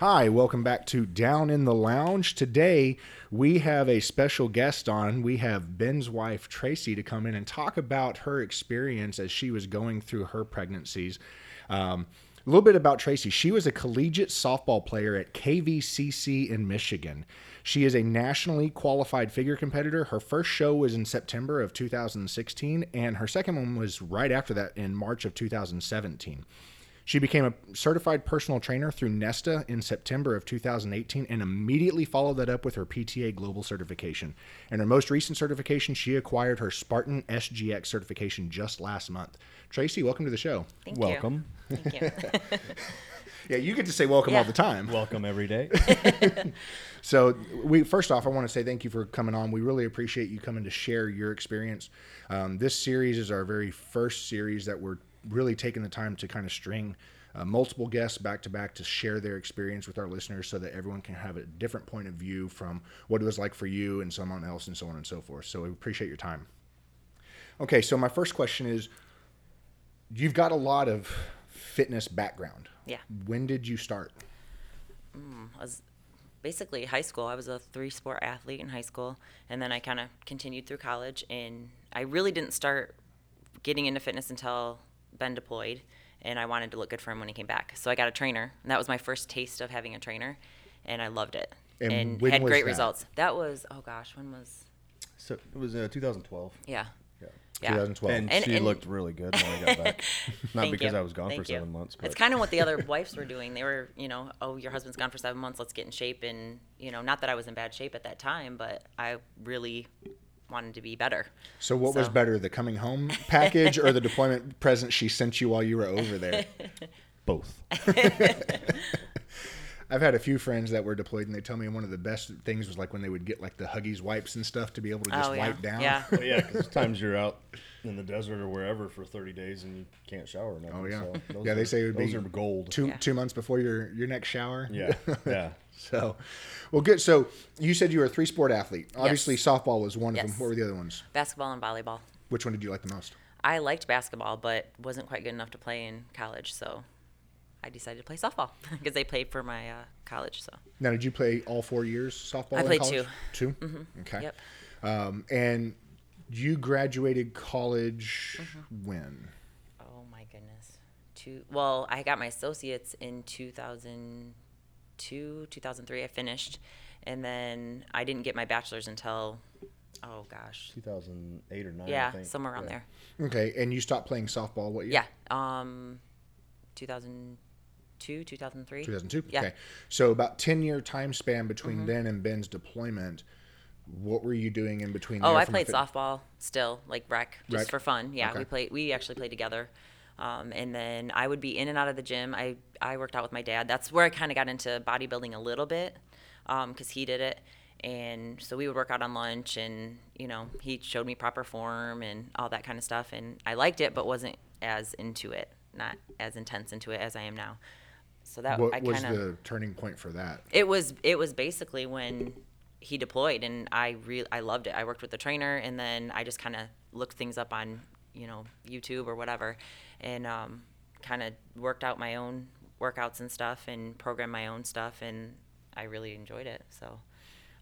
Hi, welcome back to Down in the Lounge. Today we have a special guest on. We have Ben's wife, Tracy, to come in and talk about her experience as she was going through her pregnancies. Um, a little bit about Tracy. She was a collegiate softball player at KVCC in Michigan. She is a nationally qualified figure competitor. Her first show was in September of 2016, and her second one was right after that in March of 2017. She became a certified personal trainer through Nesta in September of 2018 and immediately followed that up with her PTA Global certification. And her most recent certification, she acquired her Spartan SGX certification just last month. Tracy, welcome to the show. Thank Welcome. you. Thank you. Yeah, you get to say welcome all the time. Welcome every day. So, we first off, I want to say thank you for coming on. We really appreciate you coming to share your experience. Um, this series is our very first series that we're really taking the time to kind of string uh, multiple guests back to back to share their experience with our listeners, so that everyone can have a different point of view from what it was like for you and someone else, and so on and so forth. So, we appreciate your time. Okay, so my first question is: You've got a lot of fitness background. Yeah. When did you start? I was basically high school. I was a three sport athlete in high school, and then I kind of continued through college. And I really didn't start getting into fitness until Ben deployed, and I wanted to look good for him when he came back. So I got a trainer, and that was my first taste of having a trainer, and I loved it. And And, when had was great that? results. That was oh gosh, when was So it was uh, 2012. yeah. Yeah. Yeah. 2012. And, And- she and- looked really good when I got back. Not Thank because you. I was gone Thank for you. seven months. But It's kind of what the other wives were doing. They were, you know, oh, your husband's gone for seven months. Let's get in shape. And you know, not that I was in bad shape at that time, but I really wanted to be better. So what was better, the coming home package or the deployment present she sent you while you were over there? both. I've had a few friends that were deployed, and they tell me one of the best things was like when they would get like the Huggies wipes and stuff to be able to just oh yeah, wipe down. yeah. Well, yeah, because times you're out in the desert or wherever for 30 days and you can't shower. Or oh, nothing, Oh yeah, so those yeah. They say it would those be are gold. Two Yeah. two months before your your next shower. Yeah, yeah. So, well, good. So you said you were a three sport athlete. Obviously, Yes. softball was one of them. What were the other ones? Basketball and volleyball. Which one did you like the most? I liked basketball, but wasn't quite good enough to play in college, so I decided to play softball because they played for my uh, college. So Now, did you play all four years softball? I in played college? 2 Mm-hmm. Okay. yep. Um, and you graduated college Mm-hmm. when? Oh my goodness. Two. Well, I got my associates in 2002, 2003. I finished, and then I didn't get my bachelor's until, oh gosh, 2008 or 9. I yeah, think. somewhere around Yeah. there. Okay, and you stopped playing softball what year? Yeah. Um, 2002, 2003. 2002. Yeah. Mm-hmm. Okay. So about 10 year time span between then and Ben's deployment. What were you doing in between? Oh, there I played fit- softball still, like rec, just Rec? for fun. Yeah, Okay. we played. We actually played together. Um, and then I would be in and out of the gym. I I worked out with my dad. That's where I kind of got into bodybuilding a little bit, because he did it. And so we would work out on lunch, and you know he showed me proper form and all that kind of stuff. And I liked it, but wasn't as into it, not as intense into it as I am now. So that What I was kind of the turning point for that? it was it was basically when he deployed and i really i loved it i worked with the trainer and then i just kind of looked things up on you know youtube or whatever and um, kind of worked out my own workouts and stuff and programmed my own stuff and i really enjoyed it. So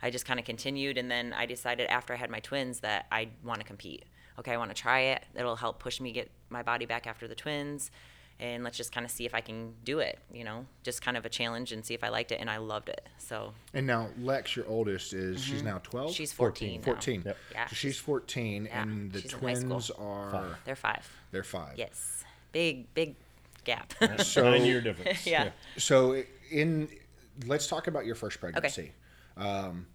i just kind of continued and then i decided after i had my twins that i want to compete. Okay i want to try it. It'll help push me get my body back after the twins and let's just kind of see if I can do it, you know, just kind of a challenge and see if I liked it. And I loved it. So And now Lex, your oldest, is she's now 12? Mm-hmm. she's 14. now. 14. Yep. Yeah. So she's 14, Yeah, and the she's in high school. twins are They're five. they're five. Yes. Big, big gap. So Nine year difference. yeah. So in let's talk about your first pregnancy. Um,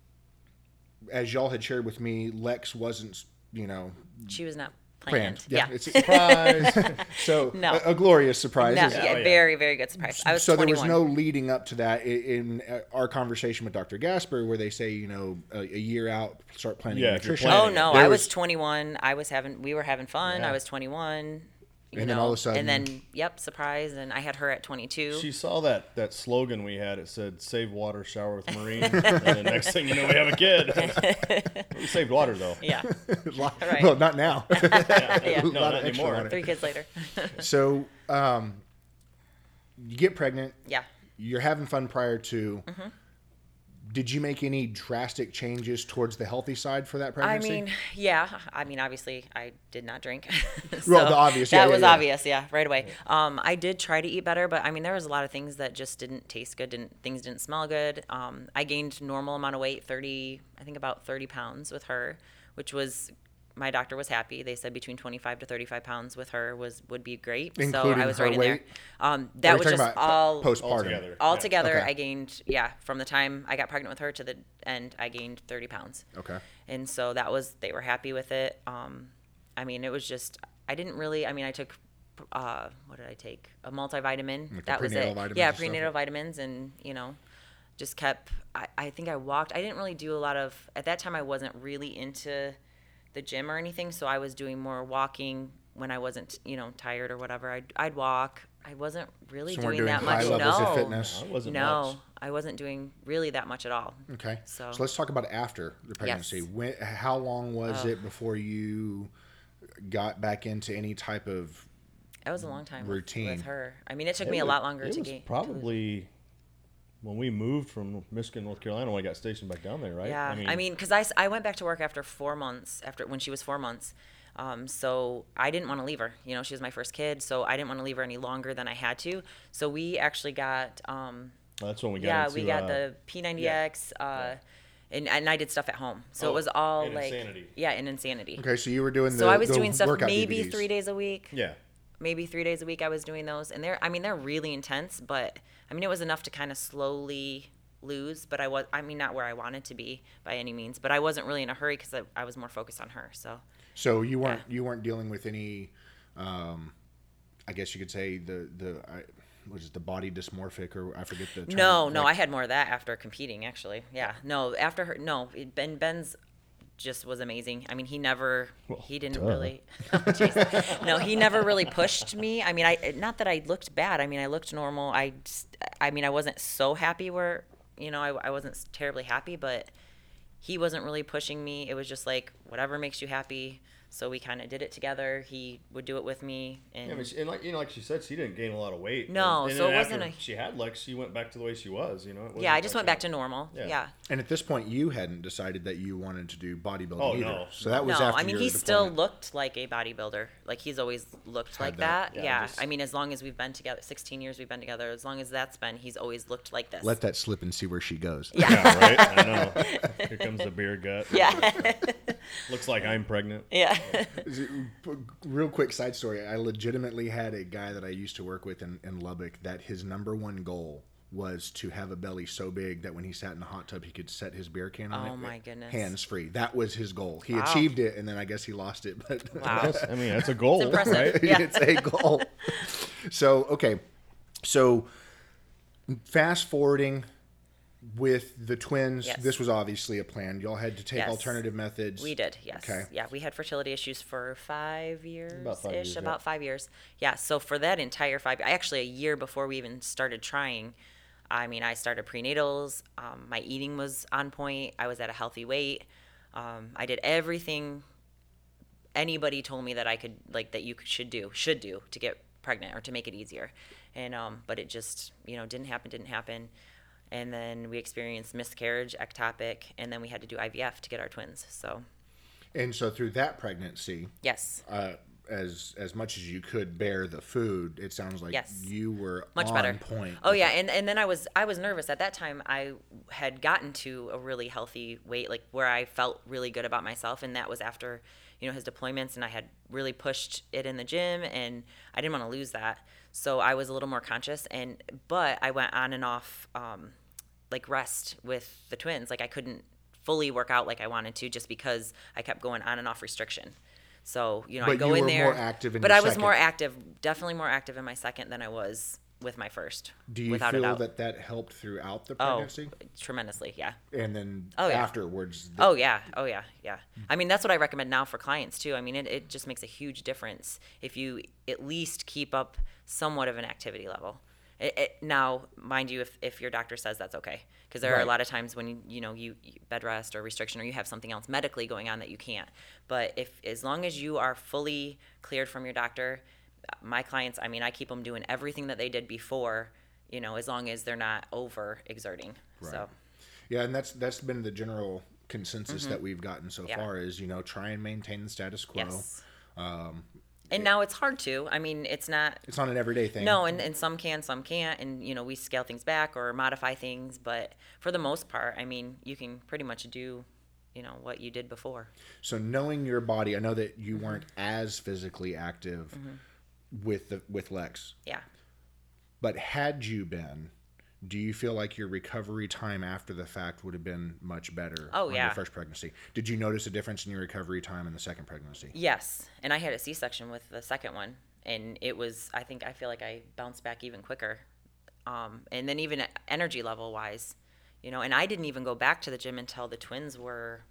as y'all had shared with me, Lex wasn't you know She was not planned. planned. Yeah. it's a surprise. so No. a, a glorious surprise. No, Is- yeah, Oh, yeah. very, very good surprise. I was so 21. there was no leading up to that i- in, uh, our conversation with Dr. Gasper, where they say you know a, a year out start planning Yeah, if you're. Oh no, There I was was- 21. I was having, we were having fun. Yeah. I was 21. You And know, then all of a sudden- and then yep, surprise, and I had her at 22. She saw that that slogan we had. It said "Save water, shower with Marine." and the next thing you know, we have a kid. we saved water though. yeah, Lot- Right. Well, not now. yeah. No, not anymore. water. Three kids later. so um, you get pregnant. yeah. you're having fun prior to. Mm-hmm. Did you make any drastic changes towards the healthy side for that pregnancy? I mean, yeah. I mean, obviously, I did not drink. Well, the obvious, yeah, That yeah, was yeah. obvious, yeah, right away. Um, I did try to eat better, but I mean, there was a lot of things that just didn't taste good. Didn't things didn't smell good. Um, I gained normal amount of weight, thirty, I think about thirty pounds with her, which was. My doctor was happy. They said between 25 to 35 pounds with her was would be great. so I was her right in there. Um, that was just about all postpartum. Altogether. all Yeah. together. Okay. I gained yeah from the time I got pregnant with her to the end. I gained 30 pounds Okay. and so that was they were happy with it um i mean it was just i didn't really i mean i took uh what did i take a multivitamin Like that was it vitamins yeah and stuff? prenatal vitamins and you know just kept I, I think i walked i didn't really do a lot of at that time i wasn't really into the gym or anything so i was doing more walking when i wasn't you know tired or whatever i'd, I'd walk i wasn't really So doing, doing that high much levels no of fitness. I wasn't no much. i wasn't doing really that much at all Okay. So- so let's talk about after the pregnancy. Yes. When, how long was Oh. it before you got back into any type of That was a long time Routine. with her. I mean, it took It me a lot longer it to was gain. to lose- Probably when we moved from Michigan, North Carolina, when I got stationed back down there, right? Yeah, I mean, because I I went back to work after four months, after when she was four months. Um, so I didn't want to leave her. You know, she was my first kid, so I didn't want to leave her any longer than I had to. So we actually got, um, that's when we got yeah, into, we got uh, the P90X, uh, and, and I did stuff at home. So Oh, it was all in like, Insanity. yeah, in insanity. Okay, so you were doing the So I was the doing stuff maybe DVDs. three days a week. Yeah. maybe three days a week I was doing those, and they're I mean they're really intense, but I mean it was enough to kind of slowly lose, but I was I mean not where I wanted to be by any means, but I wasn't really in a hurry because I, I was more focused on her. So So you weren't you weren't dealing with any, um, I guess you could say the the I, was it the body dysmorphic or I forget the term. no, no, I had more of that after competing actually. Yeah, no, after her, no, it- Ben Ben's just was amazing. I mean, he never, he didn't duh. really, oh, no, he never really pushed me. I mean, I not that I looked bad. I mean, I looked normal. I, just, I mean, I wasn't so happy where, you know, I, I wasn't terribly happy, but he wasn't really pushing me. It was just like whatever makes you happy. So we kind of did it together. He would do it with me, and Yeah, I mean, she, and like you know, like she said, she didn't gain a lot of weight. No, and, and so it wasn't a- She had Lex. She went back to the way she was. You know. It yeah, I just like went back to normal. Yeah. yeah. And at this point, you hadn't decided that you wanted to do bodybuilding Oh, either. no. So that was no, after I mean your he still looked like a bodybuilder. Like he's always looked Had like that. that. Yeah, Yeah. just- I mean, as long as we've been together, 16 years we've been together. As long as that's been, he's always looked like this. Let that slip and see where she goes. Yeah, right. I know. Here comes the beer gut. yeah. Looks like I'm pregnant. yeah. Real quick side story. I legitimately had a guy that I used to work with in, in Lubbock that his number one goal was to have a belly so big that when he sat in the hot tub, he could set his beer can on oh it. Oh, my goodness. Hands free. That was his goal. He Wow. achieved it, and then I guess he lost it. But Wow. That's, I mean, that's a goal, impressive. right? Yeah. it's a goal. so okay, so fast forwarding with the twins. Yes. This was obviously a plan. Y'all had to take Yes. alternative methods. We did, yes. Okay. Yeah, we had fertility issues for five years About five ish, years, yeah. about five years. Yeah, so for that entire five, actually a year before we even started trying, I mean, I started prenatals. Um, my eating was on point. I was at a healthy weight. Um, I did everything anybody told me that I could like that you should do should do to get pregnant or to make it easier, and um, but it just you know didn't happen, didn't happen, and then we experienced miscarriage, ectopic, and then we had to do IVF to get our twins. So And so through that pregnancy, yes, uh, as as much as you could bear the food, it sounds like Yes. you were much on better. point. Oh yeah, and and then I was I was nervous at that time. I had gotten to a really healthy weight, like where I felt really good about myself, and that was after you know his deployments, and I had really pushed it in the gym, and I didn't want to lose that, so I was a little more conscious. And but I went on and off um, like rest with the twins, like I couldn't fully work out like I wanted to, just because I kept going on and off restriction. So you know, I But go you in there. more active in but I was second. more active, definitely more active in my second than I was with my first. Do you feel that that helped throughout the pregnancy? Oh, pregnancy? tremendously, yeah. And then Oh, yeah. afterwards, the- Oh yeah, oh yeah, yeah. I mean, that's what I recommend now for clients too. I mean, it, it just makes a huge difference if you at least keep up somewhat of an activity level. It, it, now, mind you, if, if your doctor says that's okay, because there are a lot of times when you, you know you, you bed rest or restriction or you have something else medically going on that you can't. But if as long as you are fully cleared from your doctor, my clients, I mean, I keep them doing everything that they did before you know, as long as they're not over exerting. So, Yeah, and that's that's been the general consensus that we've gotten so Mm-hmm. Yeah. far is you know try and maintain the status quo. yes. Um, And now it's hard to. I mean, it's not it's not an everyday thing. No, and, and some can, some can't, and you know we scale things back or modify things, but for the most part, I mean, you can pretty much do, you know, what you did before. So knowing your body, I know that you Mm-hmm. weren't as physically active with the with Lex, Yeah. but had you been, do you feel like your recovery time after the fact would have been much better? Oh, on yeah. Your first pregnancy. Did you notice a difference in your recovery time in the second pregnancy? Yes, and I had a C-section with the second one, and it was. I think I feel like I bounced back even quicker, um, and then even energy level wise, you know. And I didn't even go back to the gym until the twins were.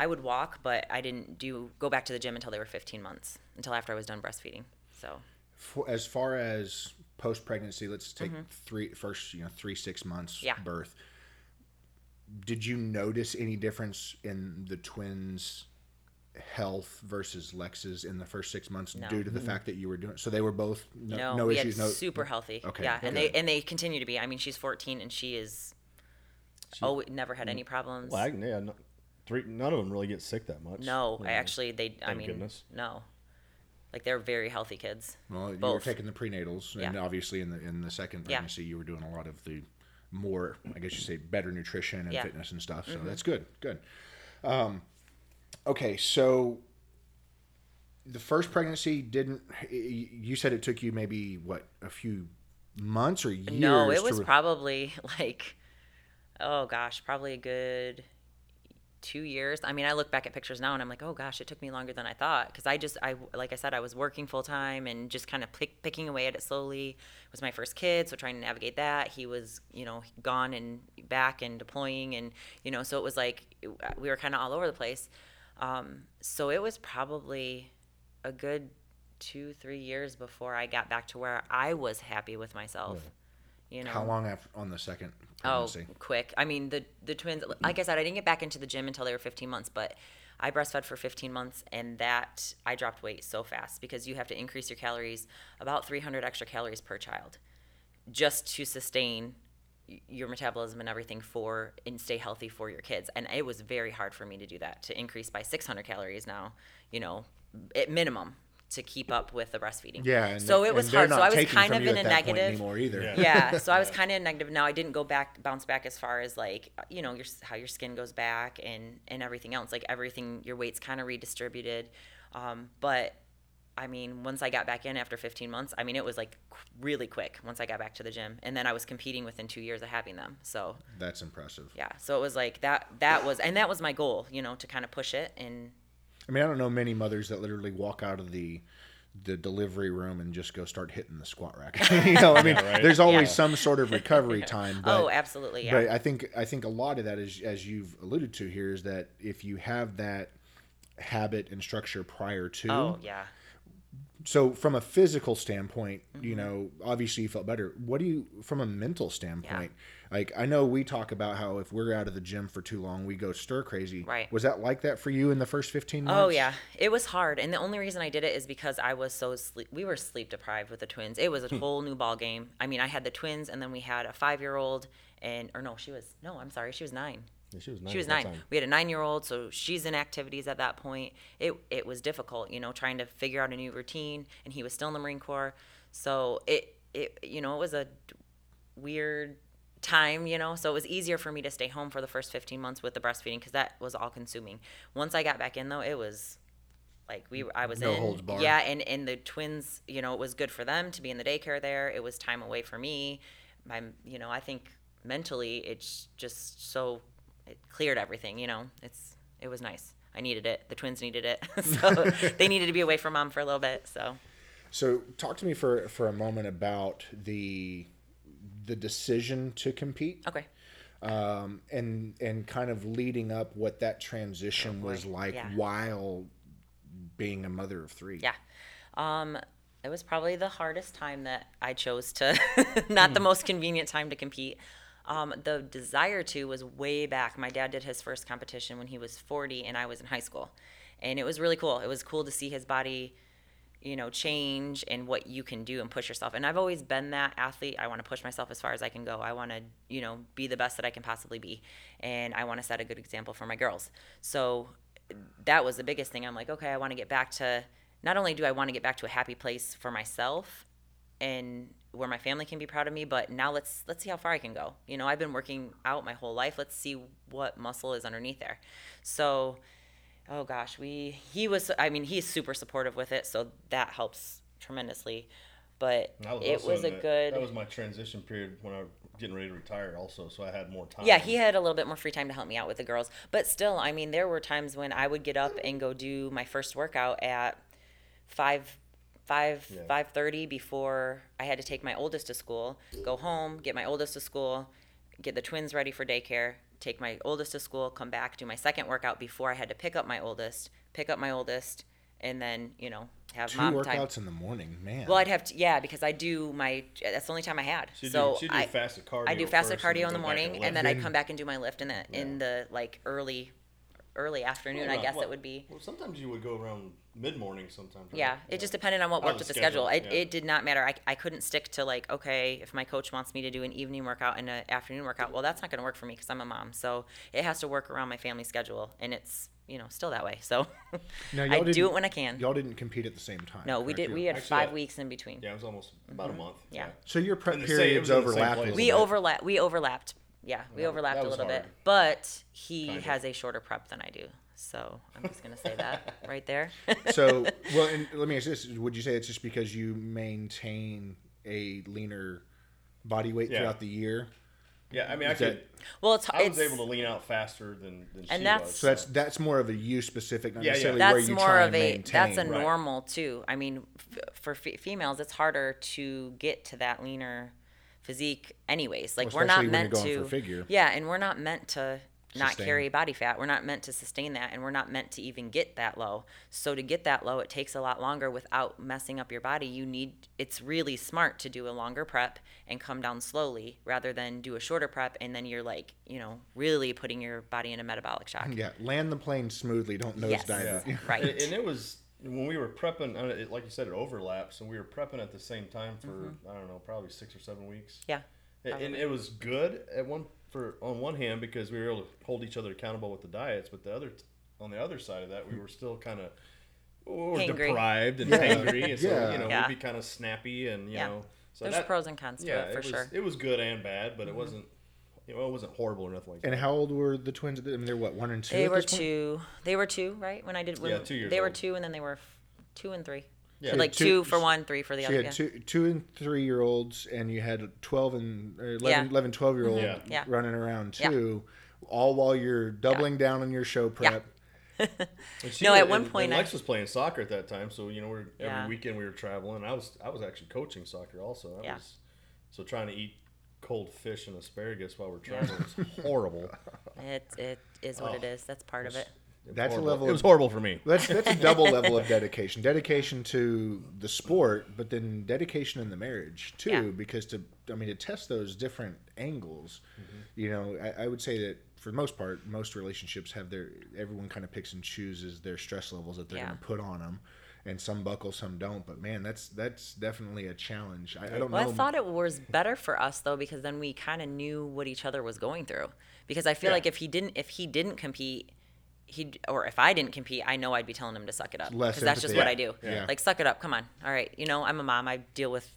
I would walk, but I didn't do go back to the gym until they were 15 months, until after I was done breastfeeding. So For, as far as post pregnancy, let's take three first, you know, three six months Mm-hmm. Yeah. birth. Did you notice any difference in the twins' health versus Lex's in the first six months No. due to the fact that you were doing? So they were both no, no, no we issues. had No, super healthy. Okay, Yeah, and good. they and they continue to be. I mean, she's 14 and she is. oh, never had any problems. Well, I, yeah, no, three, none of them really get sick that much. No, I Yeah. actually they. I mean, goodness. no. Like they're very healthy kids. Well, you were taking the prenatals, and Yeah. obviously in the in the second Yeah. pregnancy, you were doing a lot of the more, I guess you say, better nutrition and Yeah. Mm-hmm. fitness and stuff. So that's good. Good. Um, okay, so the first pregnancy didn't. You said it took you maybe what a few months or years. No, it was re- probably like, oh gosh, probably a good two years. I mean, I look back at pictures now and I'm like, oh gosh, it took me longer than I thought because I just, I like I said, I was working full time and just kind of pick, picking away at it slowly. It was my first kid, so trying to navigate that. He was, you know, gone and back and deploying, and you know, so it was like we were kind of all over the place. Um, so it was probably a good two, three years before I got back to where I was happy with myself. You know, How long after on the second Oh, quick. I mean, the the twins. Like I said, I didn't get back into the gym until they were 15 months, but I breastfed for 15 months, and that I dropped weight so fast because you have to increase your calories about 300 extra calories per child, just to sustain your metabolism and everything for and stay healthy for your kids. And it was very hard for me to do that to increase by 600 calories now. You know, at minimum to keep up with the breastfeeding. Yeah, and so it was and they're hard. So I was kind of in a that point negative anymore either. Yeah. yeah so i was kind of in a negative now i didn't go back bounce back as far as like you know your how your skin goes back and and everything else like everything your weight's kind of redistributed um, but i mean once i got back in after 15 months i mean it was like really quick once i got back to the gym and then i was competing within two years of having them so That's impressive. yeah so it was like that that was and that was my goal you know to kind of push it and I mean, I don't know many mothers that literally walk out of the the delivery room and just go start hitting the squat rack. you know, I mean, Yeah, right. there's always Yeah. some sort of recovery time. But, oh absolutely yeah But I think I think a lot of that is, as you've alluded to here, is that if you have that habit and structure prior to, oh yeah so from a physical standpoint, Mm-hmm. you know, obviously you felt better. What do you, from a mental standpoint, like I know we talk about how if we're out of the gym for too long, we go stir crazy. Right. Was that like that for you in the first 15 months? Oh yeah, it was hard, and the only reason I did it is because I was so sleep. We were sleep deprived with the twins. It was a Hmm. whole new ball game. I mean, I had the twins, and then we had a five year old, and or no, she was no, I'm sorry, she was nine. Yeah, she was nine. She was nine. time. We had a nine year old, so she's in activities at that point. It it was difficult, you know, trying to figure out a new routine, and he was still in the Marine Corps, so it it you know it was a weird time, you know. So it was easier for me to stay home for the first 15 months with the breastfeeding because that was all consuming. Once I got back in though, it was like we were, I was No in holds barred. yeah, and and the twins, you know, it was good for them to be in the daycare there. It was time away for me. My you know, I think mentally it's just so it cleared everything, you know. It's it was nice. I needed it. The twins needed it. so they needed to be away from mom for a little bit. So So talk to me for for a moment about the the decision to compete okay. um, and and kind of leading up what that transition was like Yeah. while being a mother of three. Yeah. Um, it was probably the hardest time that I chose to, not the most convenient time to compete. Um, the desire to was way back. My dad did his first competition when he was 40 and I was in high school. And it was really cool. It was cool to see his body you know change and what you can do and push yourself. And i've always been that athlete. I want to push myself as far as i can go. I want to you know be the best that i can possibly be. And i want to set a good example for my girls. So that was the biggest thing. I'm like okay i want to get back to not only do i want to get back to a happy place for myself and where my family can be proud of me but now let's let's see how far i can go. You know i've been working out my whole life. Let's see what muscle is underneath there. So oh gosh, we he was I mean he's super supportive with it, so that helps tremendously. But I it was a that- good That was my transition period when I was getting ready to retire, also, so I had more time. yeah, he had a little bit more free time to help me out with the girls. But still, I mean, there were times when I would get up and go do my first workout at five, five, Yeah. five thirty before I had to take my oldest to school. Go home, get my oldest to school, get the twins ready for daycare. Take my oldest to school, come back, do my second workout before I had to pick up my oldest, pick up my oldest, and then you know have Two mom workouts time. in the morning, man. Well, I'd have to, yeah, because I do my. That's the only time I had. So you so do, so you do I, fasted cardio. I do fasted cardio in the morning, and and then lift. I come back and do my lift in the in the like early, early afternoon. Well, I guess well, it would be. Well, sometimes you would go around mid morning. Sometimes. right? Yeah, it just depended on what worked with the schedule. schedule, It, yeah. it did not matter. I, I couldn't stick to like, okay, if my coach wants me to do an evening workout and an afternoon workout, well, that's not going to work for me because I'm a mom. So it has to work around my family schedule, and it's you know still that way. So Now, I y'all do it when I can. Y'all didn't compete at the same time. No, we did. We had Actually, five I- weeks in between. Yeah, it was almost about a mm-hmm. month. Yeah. So your prep In it periods was in overlapped a place. little We bit. overlap. We overlapped. Yeah, we That- overlapped that a little hard. bit. But he Kind of. has a shorter prep than I do, so I'm just gonna say that right there. so, well, and let me ask this: Would you say it's just because you maintain a leaner body weight Yeah. throughout the year? Yeah, I mean, I Is that- could. well, it's I was it's, able to lean out faster than, than she And that's- was. So that's that's more of a you specific, not Yeah, yeah. necessarily where that's you more try of and a maintain. that's a Right. normal too. I mean, f- for f- females, it's harder to get to that leaner physique, anyways. Like Well, we're not especially when you're meant to. figure. Yeah, and we're not meant to not Sustain. carry body fat. We're not meant to sustain that, and we're not meant to even get that low. So to get that low, it takes a lot longer without messing up your body. You need. It's really smart to do a longer prep and come down slowly, rather than do a shorter prep and then you're like, you know, really putting your body in a metabolic shock. Yeah, land the plane smoothly. Don't Yes. nosedive Yeah. Right. And, and it was when we were prepping. It, like you said, it overlaps, and we were prepping at the same time for I don't know, probably six or seven weeks. Yeah. And- and it was good at one for on one hand because we were able to hold each other accountable with the diets, but the other on the other side of that, we were still kind of we were Hangry. deprived and Yeah. hangry, and so Yeah. you know Yeah. we'd be kind of snappy and you Yeah. know. So There's that, pros and cons to yeah, it for was, sure. Mm-hmm. It was good and bad, but it wasn't. You know, it wasn't horrible or nothing like that. And how old were the twins? I mean, they're what one and two. They at were this point? two. They were two, right? When I did. When Yeah, two years They were two, and then they were f- two and three. Yeah. So like Two- two, for one, three for the So other. you Yeah. two, two and three year olds, and you had 12 and or 11, Yeah. 11 12 year old mm-hmm. Yeah. Yeah. running around Yeah. too, all while you're doubling down on your show prep. And she No, was- at one and- point and I- Lex was playing soccer at that time, so you know, we're every Yeah. weekend we were traveling. I was I was actually coaching soccer also. That Yeah. was so trying to eat cold fish and asparagus while we're traveling is horrible. It it is what it is. That's part of it. It was That's a horrible. level It of- was horrible for me. That's that's a double level of dedication. Dedication to the sport, but then dedication in the marriage too, Yeah. because to I mean to test those different angles, Mm-hmm. you know, I, I would say that for the most part, most relationships have their everyone kind of picks and chooses their stress levels that they're Yeah. going to put on them, and some buckle, some don't. But man, that's that's definitely a challenge. I, I don't know. Well, know. I thought it was better for us though because then we kind of knew what each other was going through. Because I feel Yeah. like if he didn't, if he didn't compete, he or if I didn't compete, I know I'd be telling him to suck it up. Less Because that's just what I do. Yeah. Like suck it up. Come on. All right. You know, I'm a mom. I deal with,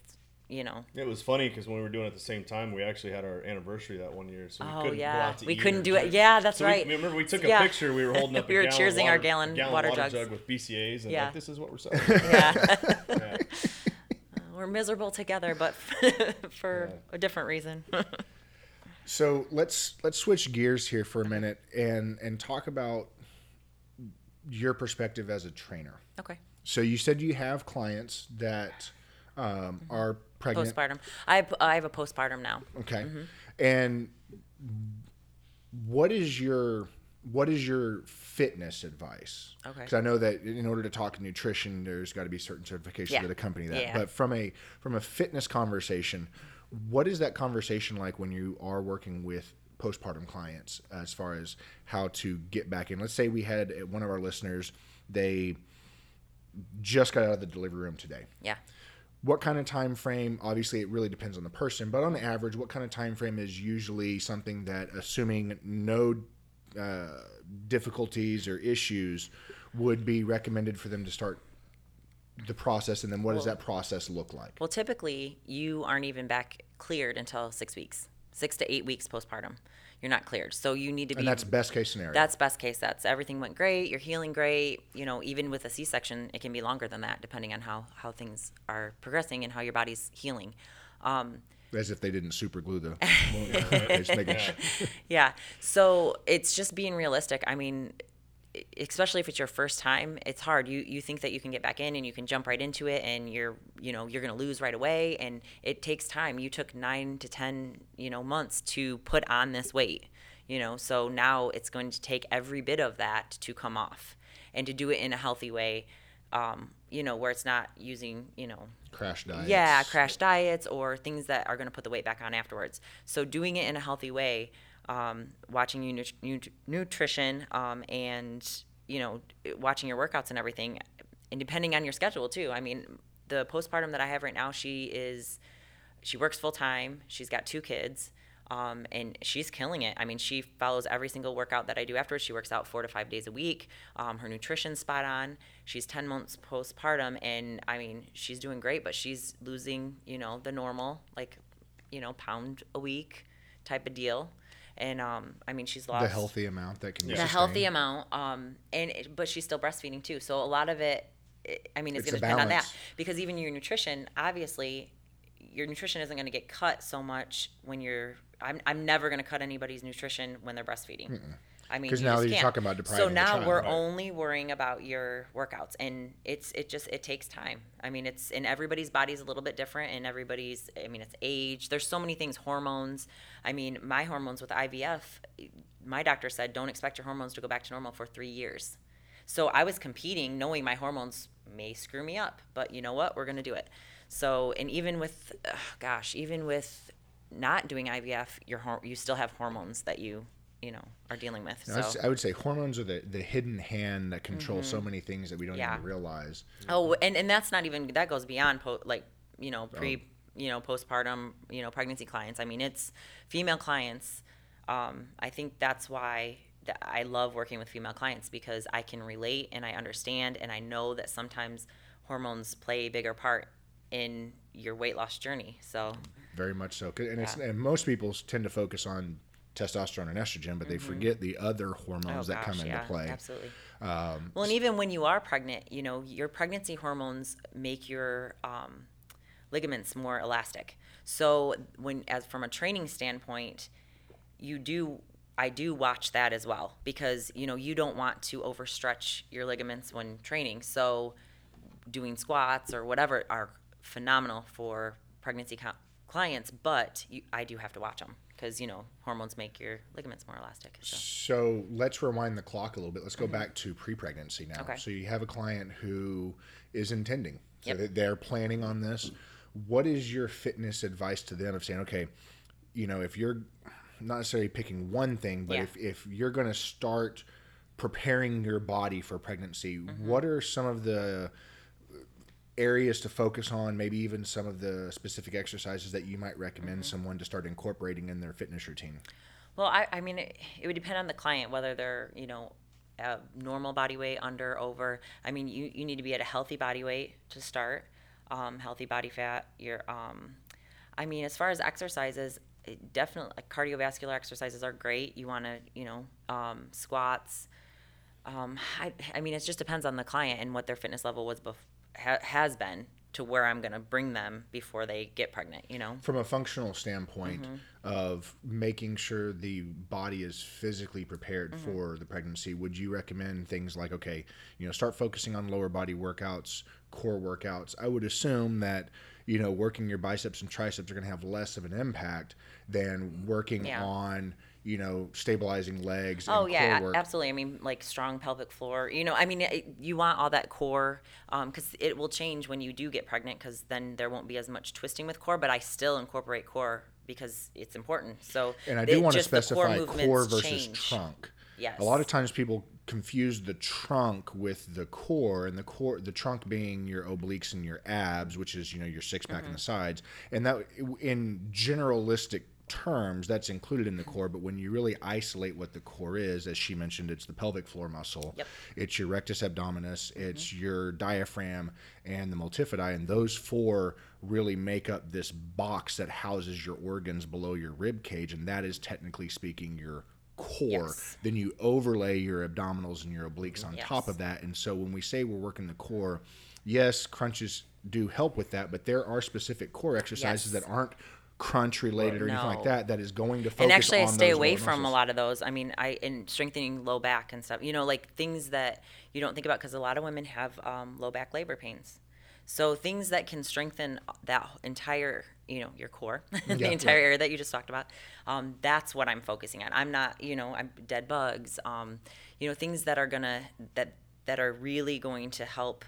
you know. It was funny because when we were doing it at the same time, we actually had our anniversary that one year, so we Oh, couldn't yeah. go out to We eat couldn't or do it. Yeah, that's So we- right. remember, we took a Yeah. picture. We were holding up. We a were gallon cheersing our gallon gallon water water jugs. jug with BCAAs, and Yeah. like this is what we're selling. Yeah. Yeah. We're miserable together, but for Yeah. a different reason. So let's let's switch gears here for a minute and and talk about your perspective as a trainer. okay. So you said you have clients that um, are pregnant. Postpartum. I have, I have a postpartum now. Okay. Mm-hmm. And what is your what is your fitness advice? Okay. Because I know that in order to talk nutrition, there's got to be certain certifications Yeah. that accompany that. Yeah. But from a from a fitness conversation, what is that conversation like when you are working with postpartum clients as far as how to get back in? Let's say we had one of our listeners, they just got out of the delivery room today. Yeah. What kind of time frame? Obviously, it really depends on the person, but on average, what kind of time frame is usually something that, assuming no uh, difficulties or issues, would be recommended for them to start the process? And then, what does that process look like? Well, typically, you aren't even back cleared until six weeks, six to eight weeks postpartum. You're not cleared. So you need to be. And that's best case scenario. That's best case. That's everything went great. You're healing great. You know, even with a C-section, it can be longer than that, depending on how how things are progressing and how your body's healing. Um, as if they didn't super glue the. just yeah. So it's just being realistic. I mean, especially if it's your first time, it's hard. You you think that you can get back in and you can jump right into it, and you're you know you're gonna lose right away, and it takes time. You took nine to ten you know months to put on this weight. You know, so now it's going to take every bit of that to come off, and to do it in a healthy way. Um, you know, where it's not using you know Crash diets. yeah, crash diets or things that are going to put the weight back on afterwards. So doing it in a healthy way, um, watching your nut- nut- nutrition, um, and you know, watching your workouts and everything, and depending on your schedule too. I mean, the postpartum that I have right now, she is, she works full time. She's got two kids. Um, and she's killing it. I mean, she follows every single workout that I do afterwards. She works out four to five days a week. Um, her nutrition's spot on. She's 10 months postpartum, and I mean, she's doing great, but she's losing, you know, the normal, like, you know, pound a week type of deal. And um, I mean, she's lost The healthy amount that can be the sustained. healthy amount um and it, but she's still breastfeeding too. So a lot of it, it i mean it's, It's going to depend on that. because even your nutrition obviously your nutrition isn't going to get cut so much when you're i'm, I'm never going to cut anybody's nutrition when they're breastfeeding I mean, 'Cause you now just you're can't. talking about depression. So depriving the now child, we're right. only worrying about your workouts, and it's it just it takes time. I mean, it's and everybody's body's a little bit different, and everybody's I mean, it's age. There's so many things, hormones. I mean, my hormones with IVF, my doctor said don't expect your hormones to go back to normal for three years. So I was competing, knowing my hormones may screw me up, but you know what? We're gonna do it. So and even with, gosh, even with not doing IVF, your hor- you still have hormones that you you know are dealing with. So I would say hormones are the, the hidden hand that control so many things that we don't Mm-hmm. Yeah. even realize. Oh, and, and that's not even that goes beyond po- like you know Oh. pre you know postpartum you know pregnancy clients. I mean, it's female clients. Um, I think that's why I love working with female clients because I can relate and I understand and I know that sometimes hormones play a bigger part in your weight loss journey. So Very much so, And, it's, Yeah. and most people tend to focus on testosterone and estrogen, but they forget the other hormones that come into Mm-hmm. Oh, yeah, play. Absolutely. Um, Well, and even when you are pregnant, you know, your pregnancy hormones make your um, ligaments more elastic. So when, as from a training standpoint, you do, I do watch that as well because you know you don't want to overstretch your ligaments when training. So doing squats or whatever are phenomenal for pregnancy co- clients, but you, I do have to watch them because you know hormones make your ligaments more elastic. So. So let's rewind the clock a little bit. Let's go back to pre-pregnancy now. Mm-hmm. Okay. So you have a client who is intending, so Yep. that they're planning on this. What is your fitness advice to them of saying, okay, you know, if you're not necessarily picking one thing, but Yeah. if, if you're going to start preparing your body for pregnancy, Mm-hmm. what are some of the areas to focus on, maybe even some of the specific exercises that you might recommend Mm-hmm. someone to start incorporating in their fitness routine? Well, I, I mean, it, it would depend on the client whether they're, you know, a normal body weight, under, over. I mean, you, you need to be at a healthy body weight to start, um, healthy body fat. You're, um, I mean, as far as exercises, it definitely like, cardiovascular exercises are great. You want to, you know, um, squats. Um, I, I mean, it just depends on the client and what their fitness level was bef- ha- has been to where I'm going to bring them before they get pregnant. You know. from a functional standpoint Mm-hmm. of making sure the body is physically prepared Mm-hmm. for the pregnancy would you recommend things like okay you know start focusing on lower body workouts core workouts i would assume that you know working your biceps and triceps are going to have less of an impact than working Yeah. on you know stabilizing legs Oh and yeah, core work absolutely. I mean, like strong pelvic floor. You know, I mean, it, you want all that core um, because it will change when you do get pregnant because then there won't be as much twisting with core. But I still incorporate core because it's important. So And I do want to specify core, movements versus change. trunk. Yes. A lot of times people confuse the trunk with the core, and the core, the trunk being your obliques and your abs, which is you know your six pack and mm-hmm. the sides, and that in generalistic terms that's included in the core but when you really isolate what the core is as she mentioned it's the pelvic floor muscle Yep. it's your rectus abdominis mm-hmm. it's your diaphragm and the multifidi and those four really make up this box that houses your organs below your rib cage and that is technically speaking your core Yes. then you overlay your abdominals and your obliques mm-hmm. on top of that and so when we say we're working the core yes crunches do help with that but there are specific core exercises Yes. that aren't crunch related or anything like that that is going to focus on. and actually i stay away from a lot of those i mean i in strengthening low back and stuff you know like things that you don't think about because a lot of women have um, low back labor pains so things that can strengthen that entire you know your core the Yeah, entire yeah. area that you just talked about um, that's what i'm focusing on i'm not you know i'm dead bugs um, you know things that are gonna that that are really going to help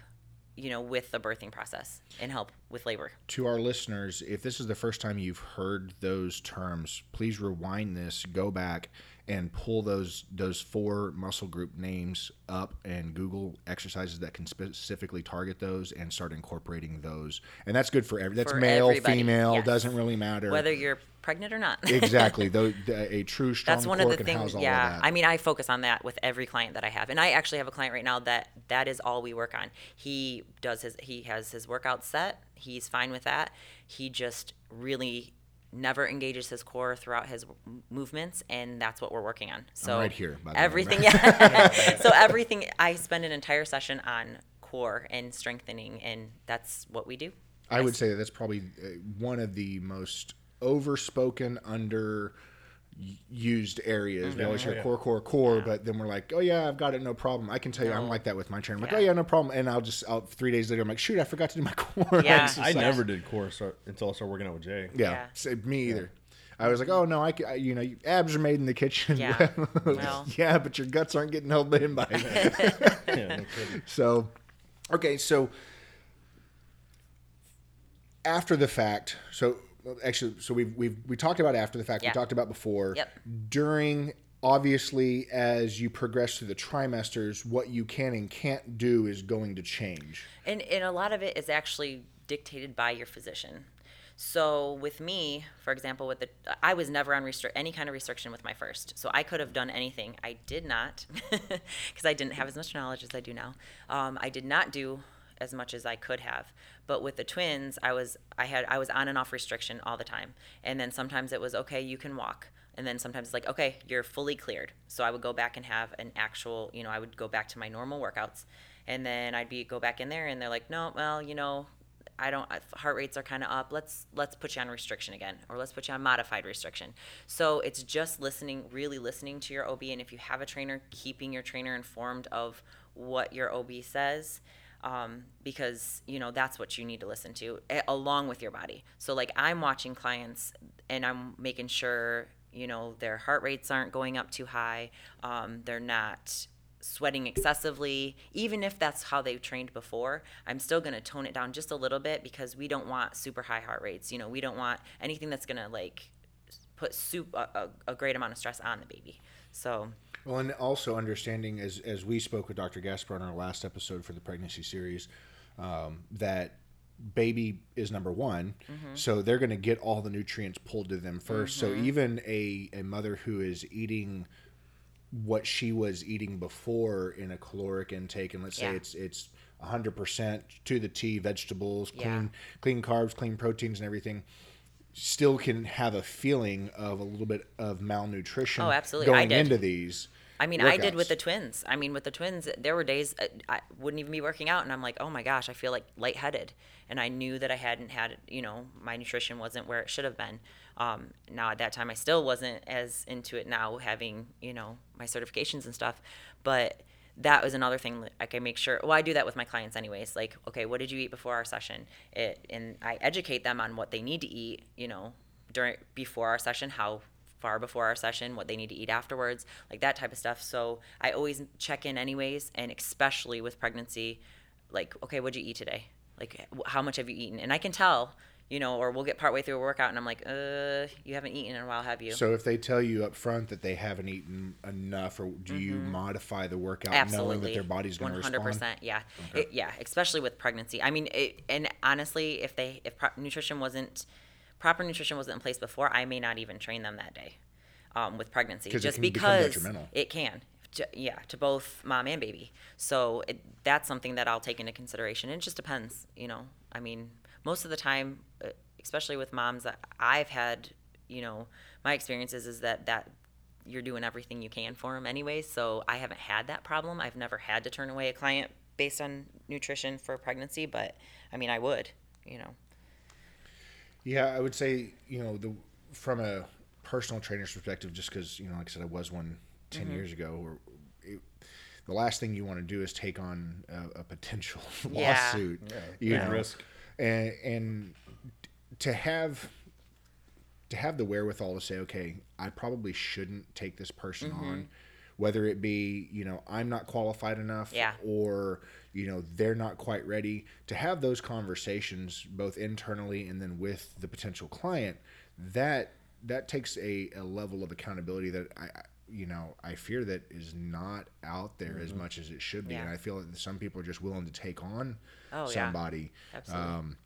you know with the birthing process and help with labor to our listeners, if this is the first time you've heard those terms, please rewind this, go back and pull those those four muscle group names up and Google exercises that can specifically target those and start incorporating those. And that's good for every that's For male, everybody, female, yes. doesn't really matter. whether you're pregnant or not. Exactly. Though a true strong that's one of the things yeah. i mean i focus on that with every client that i have. And i actually have a client right now that that is all we work on. He does his he has his workout set. He's fine with that. He just really never engages his core throughout his movements and that's what we're working on. So right here, by the way. everything yeah. So everything i spend an entire session on core and strengthening and that's what we do. I would say that that's probably uh, one of the most overspoken, under used areas. We always hear yeah. core, core, core, but then we're like, oh yeah, I've got it, no problem. I can tell you, I'm No. like that with my trainer. I'm like, Yeah. oh yeah, no problem. And I'll just, I'll, three days later, I'm like, shoot, I forgot to do my core. Yeah. I like- never did core start, until I started working out with Jay. yeah, Yeah. so me either. I was like, oh no, I, ca- I- you know, abs are made in the kitchen. Yeah. Well. yeah, but your guts aren't getting held in by. Yeah, no. So, okay, so after the fact, so well, actually, so we've we've we talked about after the fact. We talked about before. Yep. During, obviously, as you progress through the trimesters, what you can and can't do is going to change. And, and a lot of it is actually dictated by your physician. So with me, for example, with the I was never on restrict any kind of restriction with my first. So I could have done anything. I did not because I didn't have as much knowledge as I do now. Um, I did not do as much as I could have. But with the twins, I was I had I was on and off restriction all the time. And then sometimes it was okay, you can walk. And then sometimes it's like, okay, you're fully cleared. So I would go back and have an actual, you know, I would go back to my normal workouts. And then I'd be go back in there and they're like, "No, well, you know, I don't heart rates are kind of up. Let's let's put you on restriction again or let's put you on modified restriction." So it's just listening, really listening to your OB and if you have a trainer, keeping your trainer informed of what your OB says um, because you know that's what you need to listen to along with your body. So like I'm watching clients and I'm making sure you know their heart rates aren't going up too high, um, they're not sweating excessively. Even if that's how they've trained before, I'm still going to tone it down just a little bit because we don't want super high heart rates. You know, we don't want anything that's going to like put soup a, a, a great amount of stress on the baby. So Well, and also understanding as as we spoke with Dr. Gaspar in our last episode for the pregnancy series, um, that baby is number one, so they're going to get all the nutrients pulled to them 1st So even a a mother who is eating what she was eating before in a caloric intake, and let's say Yeah. it's it's 100% to the T vegetables, Yeah. clean clean carbs, clean proteins, and everything. Still can have a feeling of a little bit of malnutrition Oh, absolutely. Going into these. I mean, I did with the twins. I mean, with the twins, there were days uh, I wouldn't even be working out, and I'm like, oh my gosh, I feel like lightheaded, and I knew that I hadn't had, you know, my nutrition wasn't where it should have been. Um, now at that time, I still wasn't as into it now, having you know my certifications and stuff, but that was another thing that like I make sure. Well, I do that with my clients anyways. Like, okay, what did you eat before our session? It, and I educate them on what they need to eat, you know, during before our session, how far before our session, what they need to eat afterwards, like that type of stuff. So I always check in anyways, and especially with pregnancy, like, okay, what'd you eat today? Like, how much have you eaten? And I can tell, you know, or we'll get partway through a workout and I'm like, uh, you haven't eaten in a while, have you? So if they tell you up front that they haven't eaten enough, or do you modify the workout knowing Mm-hmm. That their body's going to respond? 100%. Yeah, It- yeah. Especially with pregnancy. I mean, it, and honestly, if they if pro- nutrition wasn't proper nutrition wasn't in place before, I may not even train them that day um, with pregnancy, it just can because detrimental. it can. Yeah, to both mom and baby. So it, that's something that I'll take into consideration. It just depends, you know. I mean, most of the time, uh, especially with moms that I've had, you know, my experiences is that that you're doing everything you can for them anyway. So I haven't had that problem. I've never had to turn away a client based on nutrition for pregnancy, but I mean, I would, you know. Yeah, I would say you know the from a personal trainer's perspective, just because you know, like I said, I was one 10 Mm-hmm. years ago. Or it, the last thing you want to do is take on a, a potential Yeah. lawsuit. you Big know? risk. and and to have to have the wherewithal to say, okay, I probably shouldn't take this person Mm-hmm. on, whether it be you know I'm not qualified enough, Yeah. or you know they're not quite ready. To have those conversations both internally and then with the potential client, that that takes a, a level of accountability that I. I- you know, I fear that is not out there as much as it should be, Yeah. and I feel that some people are just willing to take on Oh, yeah. somebody Absolutely. um,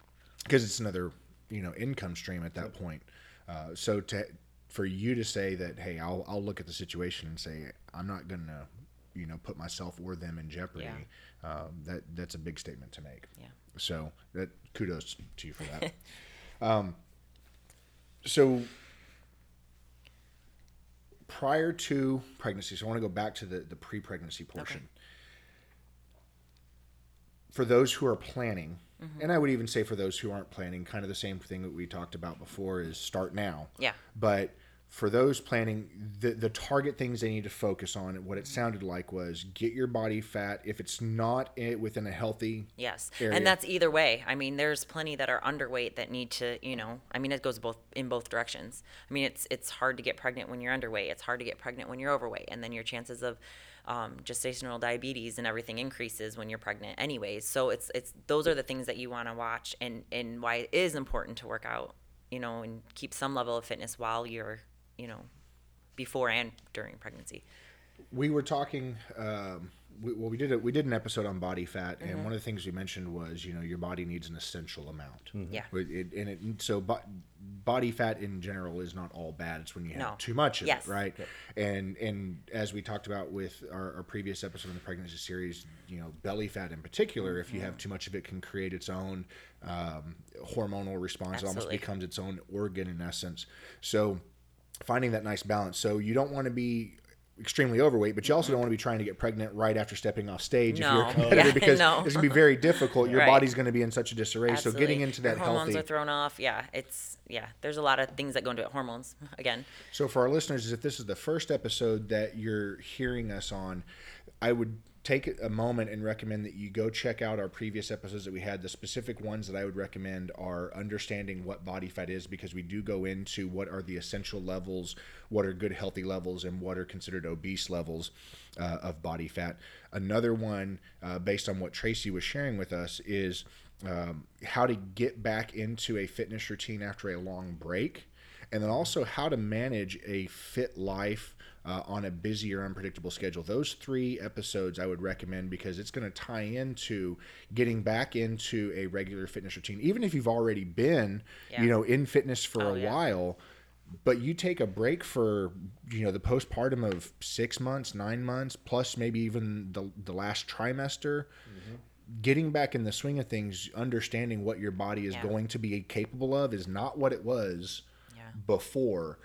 because it's another you know income stream at that point. Uh, so to for you to say that, hey, I'll I'll look at the situation and say I'm not gonna you know put myself or them in jeopardy. Um, that that's a big statement to make. Yeah. So that kudos to you for that. um, so prior to pregnancy, so I want to go back to the the pre-pregnancy portion. For those who are planning, Mm-hmm. and I would even say for those who aren't planning, kind of the same thing that we talked about before is start now. Yeah. But for those planning, the the target things they need to focus on, and what it sounded like was get your body fat. If it's not within a healthy Yes. area. And that's either way. I mean, there's plenty that are underweight that need to, you know, I mean, it goes both in both directions. I mean, it's it's hard to get pregnant when you're underweight. It's hard to get pregnant when you're overweight, and then your chances of um, gestational diabetes and everything increases when you're pregnant, anyways. So it's it's those are the things that you want to watch, and and why it is important to work out, you know, and keep some level of fitness while you're, you know, before and during pregnancy. we were talking um, we, well we did it we did an episode on body fat Mm-hmm. and one of the things we mentioned was you know your body needs an essential amount Yeah. It- it- and it so bo- body fat in general is not all bad it's when you have No. too much of Yes. it right and and as we talked about with our, our previous episode in the pregnancy series you know belly fat in particular if you have too much of it can create its own um, hormonal response it almost becomes its own organ in essence so finding that nice balance. So you don't want to be extremely overweight, but you also don't want to be trying to get pregnant right after stepping off stage if you're a No. competitor Yeah, because no. it's going to be very difficult. Your Right. body's going to be in such a disarray. So getting into that Your hormones healthy. are thrown off. Yeah, it's yeah. There's a lot of things that go into it. Hormones again. So for our listeners, if this is the first episode that you're hearing us on, I would take a moment and recommend that you go check out our previous episodes that we had. The specific ones that I would recommend are understanding what body fat is because we do go into what are the essential levels, what are good healthy levels, and what are considered obese levels uh, of body fat. Another one, uh, based on what Tracy was sharing with us, is um, how to get back into a fitness routine after a long break and then also how to manage a fit life uh, on a busy or unpredictable schedule. Those three episodes I would recommend because it's going to tie into getting back into a regular fitness routine, even if you've already been, Yeah. you know, in fitness for Oh, a yeah. while. But you take a break for you know the postpartum of six months, nine months, plus maybe even the the last trimester getting back in the swing of things, understanding what your body is Yeah. going to be capable of is not what it was. Before.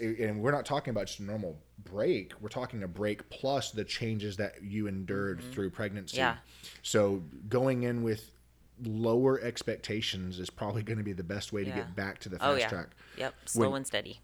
And we're not talking about just a normal break. We're talking a break plus the changes that you endured through pregnancy. Mm-hmm. Yeah. So going in with lower expectations is probably going to be the best way to Yeah. get back to the fast Oh yeah. track. Yep. Slow When- and steady.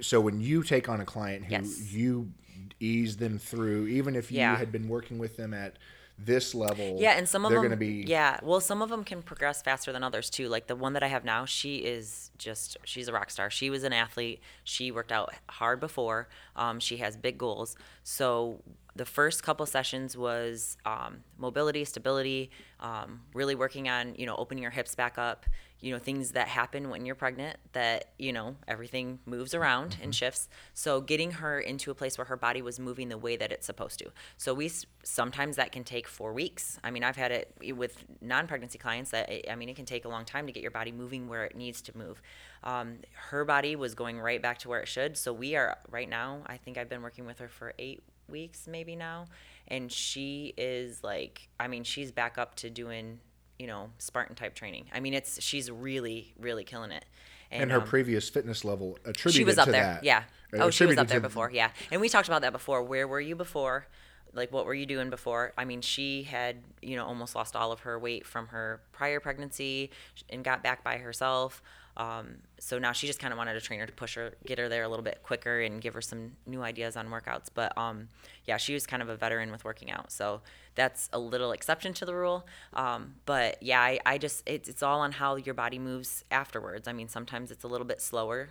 So when you take on a client who Yes. you ease them through, even if you Yeah. had been working with them at this level, Yeah, and some of they're them, to be yeah. Well, some of them can progress faster than others too. Like the one that I have now, she is just she's a rock star. She was an athlete. She worked out hard before. Um, she has big goals. So the first couple sessions was um, mobility, stability, um, really working on you know opening your hips back up, you know things that happen when you're pregnant that you know everything moves around and shifts. So getting her into a place where her body was moving the way that it's supposed to. So we sometimes that can take four weeks. I mean i've had it with non-pregnancy clients that i mean it can take a long time to get your body moving where it needs to move. Um, her body was going right back to where it should. So we are right now i think i've been working with her for eight weeks maybe now. And she is like i mean she's back up to doing you know spartan type training. I mean it's she's really really killing it. And her um, previous fitness level attributed she was up to there. that. yeah. Uh, oh she was up there before. Yeah. And we talked about that before. Where were you before? Like what were you doing before? I mean she had you know almost lost all of her weight from her prior pregnancy and got back by herself um, so now she just kind of wanted a trainer to push her get her there a little bit quicker and give her some new ideas on workouts but um, yeah she was kind of a veteran with working out so that's a little exception to the rule um, but yeah I, I just it's, it's all on how your body moves afterwards i mean sometimes it's a little bit slower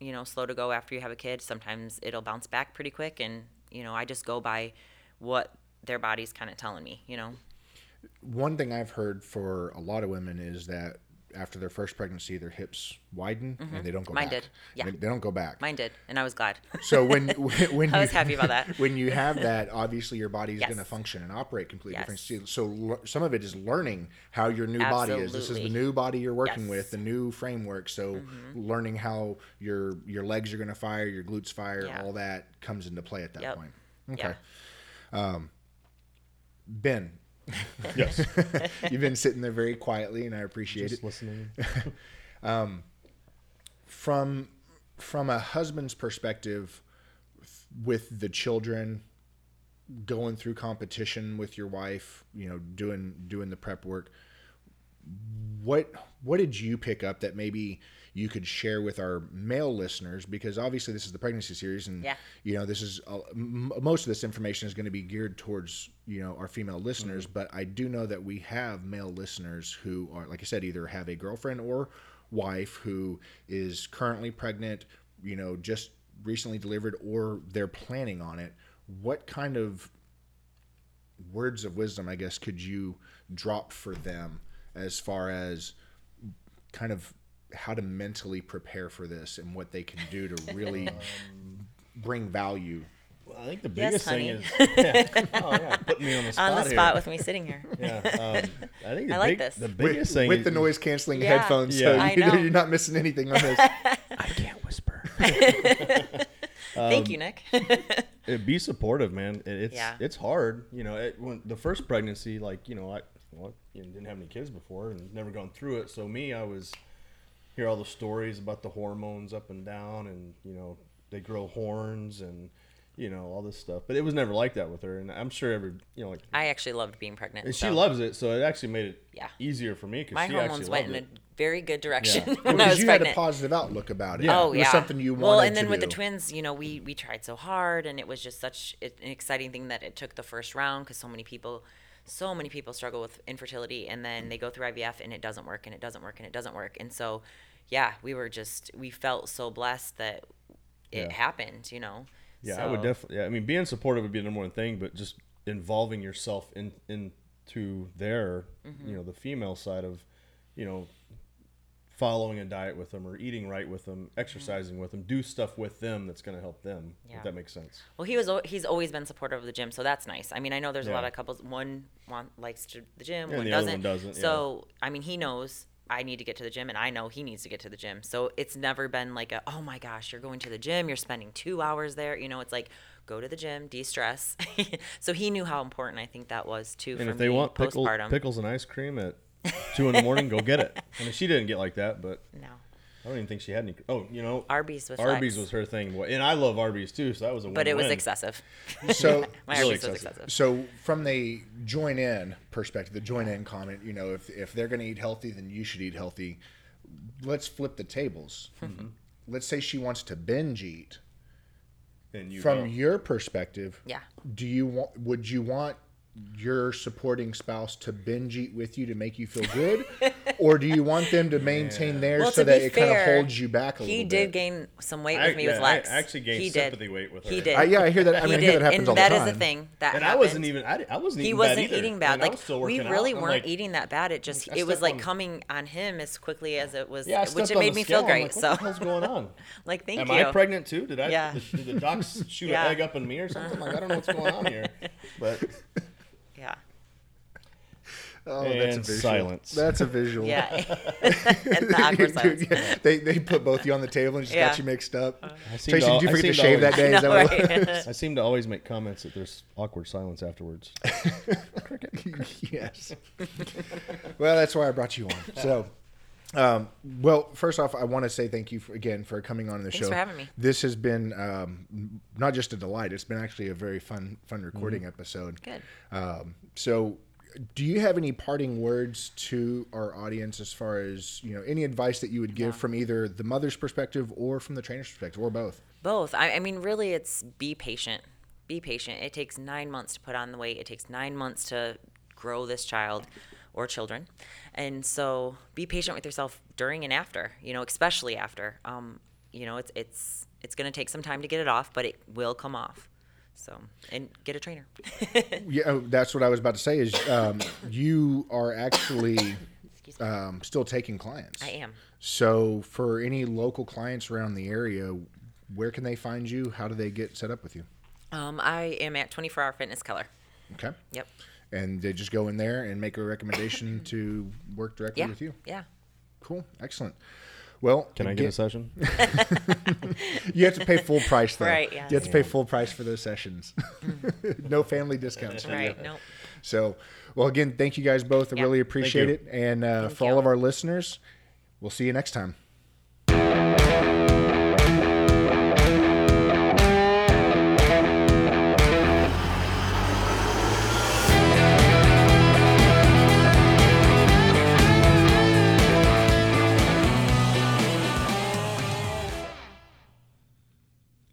you know, slow to go after you have a kid. Sometimes it'll bounce back pretty quick, and you know, I just go by what their body's kind of telling me. You know, One thing I've heard for a lot of women is that after their first pregnancy, their hips widen and they don't go Mm-hmm. Mine back. did. Yeah. They, they don't go back. mine did, and I was glad. So when when, when I you, was happy about that. When you have that, obviously your body is Yes. going to function and operate completely Yes. different. So some of it is learning how your new body is. This is the new body you're working Yes. with, the new framework. So learning how your your legs are going to fire, your glutes fire, Yeah. all that comes into play at that Yep. point. Okay. Yeah. Ben, Yes. you've been sitting there very quietly, and I appreciate Just it. listening. Um, from from a husband's perspective with the children going through competition with your wife you know doing doing the prep work what what did you pick up that maybe you could share with our male listeners because obviously this is the pregnancy series and Yeah. you know this is uh, m- most of this information is going to be geared towards you know our female listeners but i do know that we have male listeners who are like i said either have a girlfriend or wife who is currently pregnant you know just recently delivered or they're planning on it what kind of words of wisdom i guess could you drop for them as far as kind of how to mentally prepare for this and what they can do to really bring value Well, I think the Yes, biggest thing is yeah. Oh yeah, putting me on the spot On the here. spot with me sitting here. yeah, um, I think the I like big, this. the with, biggest thing with is- the noise canceling Yeah. headphones Yeah. so I you, know. you're not missing anything on this I can't whisper. Thank you, Nick. it, be supportive, man. It, it's Yeah. it's hard. You know, it, when the first pregnancy, like you know, I well, you know, didn't have any kids before and never gone through it. So me, I was hear all the stories about the hormones up and down, and you know, they grow horns and you know all this stuff. But it was never like that with her, and I'm sure every you know like. I actually loved being pregnant. and she loves it, so it actually made it Yeah. easier for me because my she hormones actually went in loved a it. very good direction Yeah. when I because was you pregnant. had a positive outlook about it Yeah. Oh it was something you wanted well, and then to with do. the twins, you know, we we tried so hard, and it was just such an exciting thing that it took the first round because so many people, so many people struggle with infertility, and then they go through IVF and it doesn't work, and it doesn't work, and it doesn't work, and so, yeah, we were just we felt so blessed that it Yeah. happened, you know. Yeah, I would definitely. Yeah, I mean, being supportive would be the number one thing, but just involving yourself in into their, Mm-hmm. you know, the female side of, you know, following a diet with them or eating right with them, exercising with them, do stuff with them that's going to help them. Mm-hmm. Yeah. If that makes sense. Well, he was he's always been supportive of the gym, so that's nice. I mean, I know there's a lot of couples. One want, likes to the gym, Yeah, one the other doesn't. one doesn't, yeah. So I mean, he knows I need to get to the gym, and I know he needs to get to the gym. So it's never been like a oh my gosh, you're going to the gym, you're spending two hours there. You know, it's like go to the gym, de-stress. so he knew how important I think that was too. And for if they me want pickle, pickles and ice cream at two in the morning, go get it. I mean, she didn't get like that, but no, I don't even think she had any. Oh, you know, Arby's with Arby's Lex. was her thing, and I love Arby's too, so that was a. Win. But it was win-win. excessive. so My Really Arby's was excessive. excessive. So from the join in perspective, the join in comment, you know, if if they're going to eat healthy, then you should eat healthy. Let's flip the tables. Mm-hmm. Let's say she wants to binge eat. And you From don't. your perspective, Yeah. do you want? Would you want your supporting spouse to binge eat with you to make you feel good, or do you want them to maintain theirs Well, so that be it kind of holds you back a little? he did bit? gain some weight I- with me with yeah, I Lex. actually gained he sympathy did. weight with her. He did. Uh, yeah, I hear that. I mean, he I hear did. that happens and all the that is time. the thing that And I wasn't even. I, I wasn't. he wasn't bad either. eating bad. And I Like was still we really out. Weren't like, eating that bad. It just it was like on- coming on him as quickly as it was, Yeah, which it made me feel great. so the hell's going on? like thank you. Am. I pregnant too? Did I? Did, did the docs shoot an egg up in me or something? Like I don't know what's going on here. But Yeah. Oh, that's a And visual. silence. That's a visual. Yeah. and the awkward silence. Yeah, they, they put both you on the table and just Yeah. got you mixed up. I seem Tracy, to, did you forget to seem shave that always- day? I Is that know, right? I seem to always make comments that there's awkward silence afterwards. yes. well, that's why I brought you on. So, um, well, first off, I want to say thank you for, again for coming on the Thanks show. for having me. This has been um, not just a delight; it's been actually a very fun, fun recording episode. Good. Um, so, do you have any parting words to our audience as far as you know any advice that you would give No. from either the mother's perspective or from the trainer's perspective, or both? Both. I, I mean, really, it's be patient. Be patient. It takes nine months to put on the weight. It takes nine months to grow this child or children, and so be patient with yourself during and after. You know, especially after. Um, you know, it's it's it's going to take some time to get it off, but it will come off. So, and get a trainer. Yeah, oh, that's what I was about to say. Is um, you are actually um, still taking clients? I am. So, for any local clients around the area, where can they find you? How do they get set up with you? Um, I am at 24 Hour Fitness Color. Okay. Yep. And they just go in there and make a recommendation to work directly Yeah. with you. Yeah. Cool. Excellent. Well, Can I get a session? You have to pay full price though. Right, You have yes. to pay full price for those sessions. no family discounts. for you. Right. No. So, well, again, thank you guys both. I Yeah. really appreciate it. And uh, Thank for all of our listeners, we'll see you next time.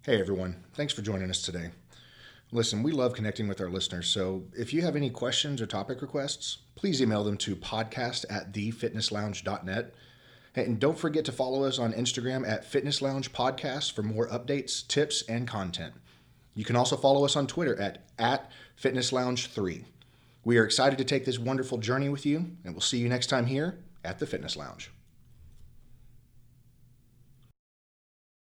Hey everyone, thanks for joining us today. Listen, we love connecting with our listeners, so if you have any questions or topic requests, please email them to podcast at thefitnesslounge.net. And don't forget to follow us on Instagram at Fitness Lounge Podcast for more updates, tips, and content. You can also follow us on Twitter at, at Fitness Lounge 3. We are excited to take this wonderful journey with you, and we'll see you next time here at the Fitness Lounge.